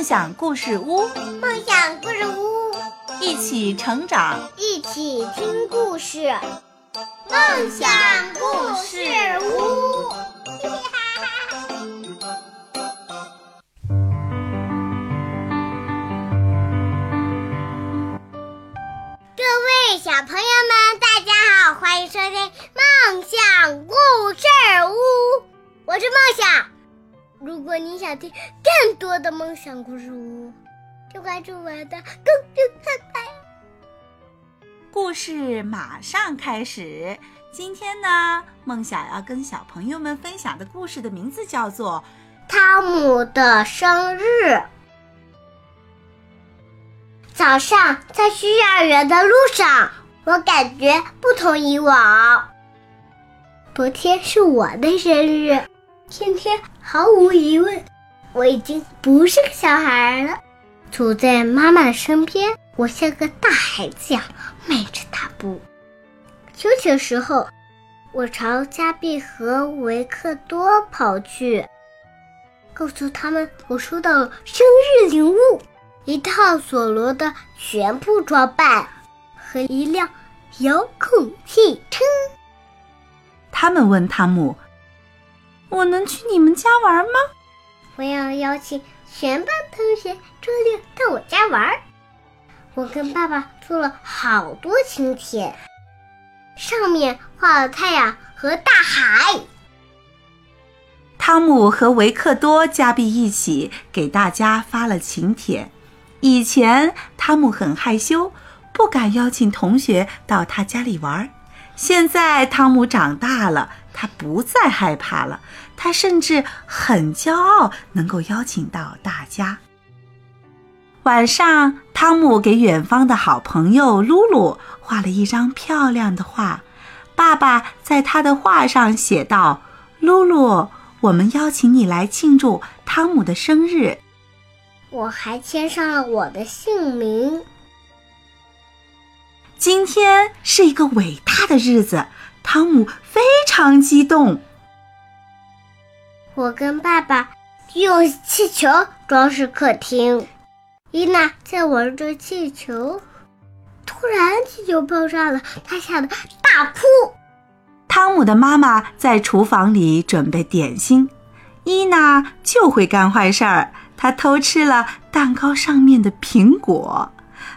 梦想故事屋，梦想故事屋，一起成长，一起听故事。梦想故事屋，多的梦想故事屋，就关注我的公众号吧。故事马上开始。今天呢，梦想要跟小朋友们分享的故事的名字叫做《汤姆的生日》。早上在去幼儿园的路上，我感觉不同以往。昨天是我的生日，今天毫无疑问，我已经不是个小孩了。坐在妈妈的身边，我像个大孩子一样迈着大步。休息的时候，我朝加碧和维克多跑去，告诉他们我收到了生日礼物。一套索罗的全部装扮和一辆遥控汽车。他们问汤姆：“我能去你们家玩吗？”我要邀请全班同学周六到我家玩儿。我跟爸爸做了好多请帖，上面画了太阳和大海。汤姆和维克多、加比一起给大家发了请帖。以前汤姆很害羞，不敢邀请同学到他家里玩儿。现在汤姆长大了，他不再害怕了。他甚至很骄傲，能够邀请到大家。晚上，汤姆给远方的好朋友露露画了一张漂亮的画。爸爸在他的画上写道：“露露，我们邀请你来庆祝汤姆的生日。”我还签上了我的姓名。今天是一个伟大的日子，汤姆非常激动。我跟爸爸用气球装饰客厅，伊娜在玩着气球，突然气球爆炸了，她吓得大哭。汤姆的妈妈在厨房里准备点心，伊娜就会干坏事儿。她偷吃了蛋糕上面的苹果，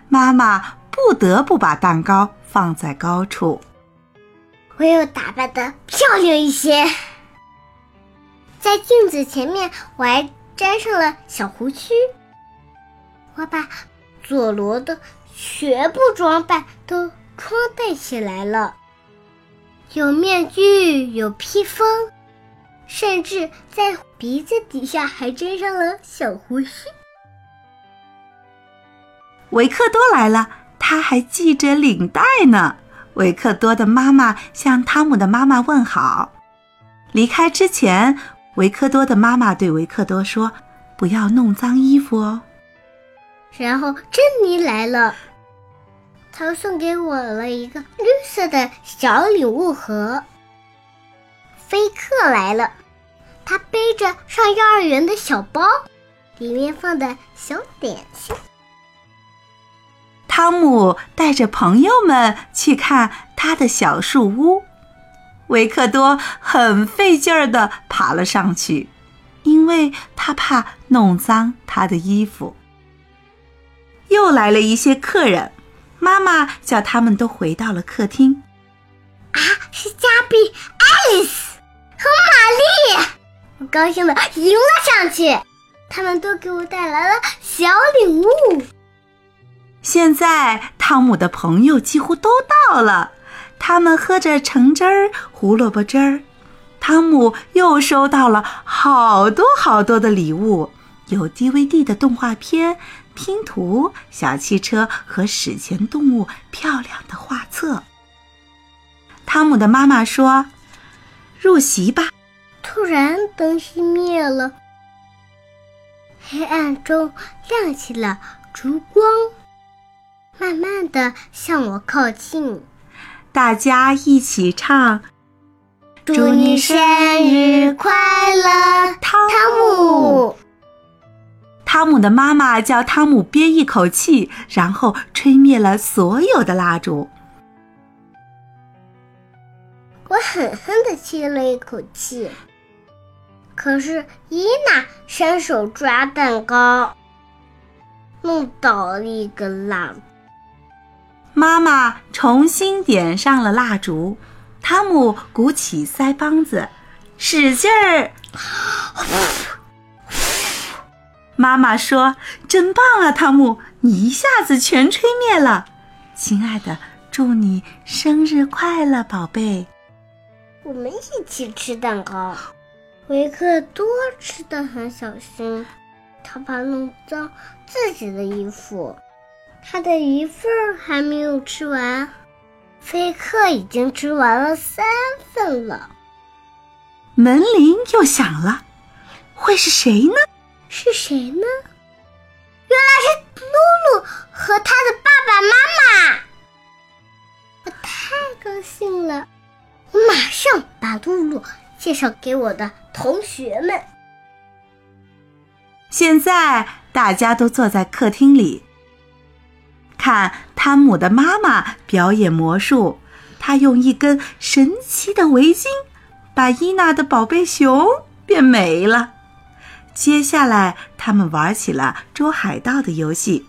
妈妈不得不把蛋糕放在高处。我又打扮的漂亮一些，在镜子前面我还粘上了小胡须。我把佐罗的全部装扮都穿戴起来了，有面具，有披风。甚至在鼻子底下还粘上了小胡须。维克多来了，他还系着领带呢。维克多的妈妈向汤姆的妈妈问好。离开之前，维克多的妈妈对维克多说：“不要弄脏衣服哦。”然后珍妮来了，她送给我了一个绿色的小礼物盒。菲克来了。他背着上幼儿园的小包，里面放的小点心。汤姆带着朋友们去看他的小树屋，维克多很费劲儿的爬了上去，因为他怕弄脏他的衣服。又来了一些客人，妈妈叫他们都回到了客厅。啊，是加比、爱丽丝和玛丽。我高兴的迎了上去，他们都给我带来了小礼物。现在汤姆的朋友几乎都到了，他们喝着橙汁儿、胡萝卜汁儿。汤姆又收到了好多好多的礼物，有 DVD 的动画片、拼图、小汽车和史前动物漂亮的画册。汤姆的妈妈说：“入席吧。”突然，灯熄灭了，黑暗中亮起了烛光，慢慢的向我靠近。大家一起唱：“祝你生日快乐，汤姆！”汤姆的妈妈叫汤姆憋一口气，然后吹灭了所有的蜡烛。我狠狠的吸了一口气，可是伊娜伸手抓蛋糕，弄倒了一根蜡烛。妈妈重新点上了蜡烛，汤姆鼓起腮帮子，使劲儿。妈妈说：“真棒啊，汤姆，你一下子全吹灭了。亲爱的，祝你生日快乐，宝贝。”我们一起吃蛋糕。维克多吃的很小心，他怕弄脏自己的衣服。他的一份还没有吃完，菲克已经吃完了三份了。门铃又响了，会是谁呢？是谁呢？原来是露露和他的爸爸妈妈。我太高兴了，我马上把露露介绍给我的同学们。现在大家都坐在客厅里。看汤姆的妈妈表演魔术，她用一根神奇的围巾把伊娜的宝贝熊变没了。接下来，他们玩起了捉海盗的游戏。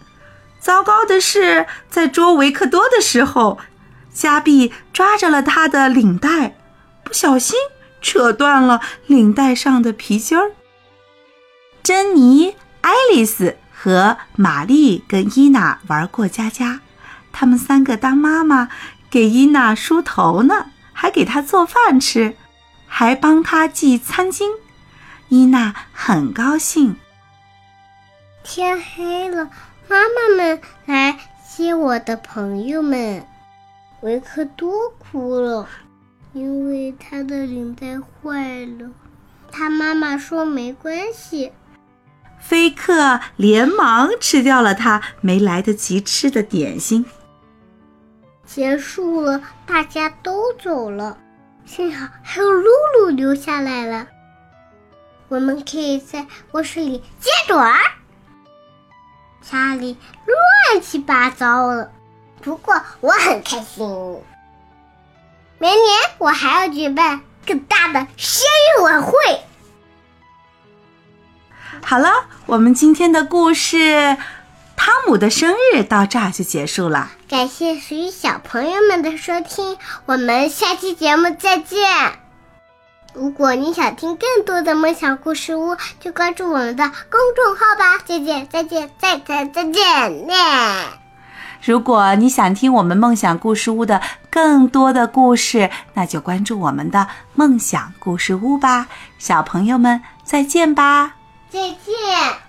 糟糕的是，在捉维克多的时候，加碧抓着了他的领带，不小心扯断了领带上的皮筋儿。珍妮、爱丽丝。和玛丽跟伊娜玩过家家，他们三个当妈妈，给伊娜梳头呢，还给她做饭吃，还帮她系餐巾。伊娜很高兴。天黑了，妈妈们来接我的朋友们。维克多哭了，因为他的领带坏了。他妈妈说没关系。菲克连忙吃掉了他没来得及吃的点心。结束了，大家都走了，幸好还有露露留下来了。我们可以在卧室里接着玩。家里乱七八糟了，不过我很开心。明年我还要举办更大的生日晚会。好了，我们今天的故事《汤姆的生日》到这儿就结束了。感谢所有小朋友们的收听，我们下期节目再见。如果你想听更多的梦想故事屋，就关注我们的公众号吧。再见，再见，再再再见！耶！如果你想听我们梦想故事屋的更多的故事，那就关注我们的梦想故事屋吧。小朋友们，再见吧。再见。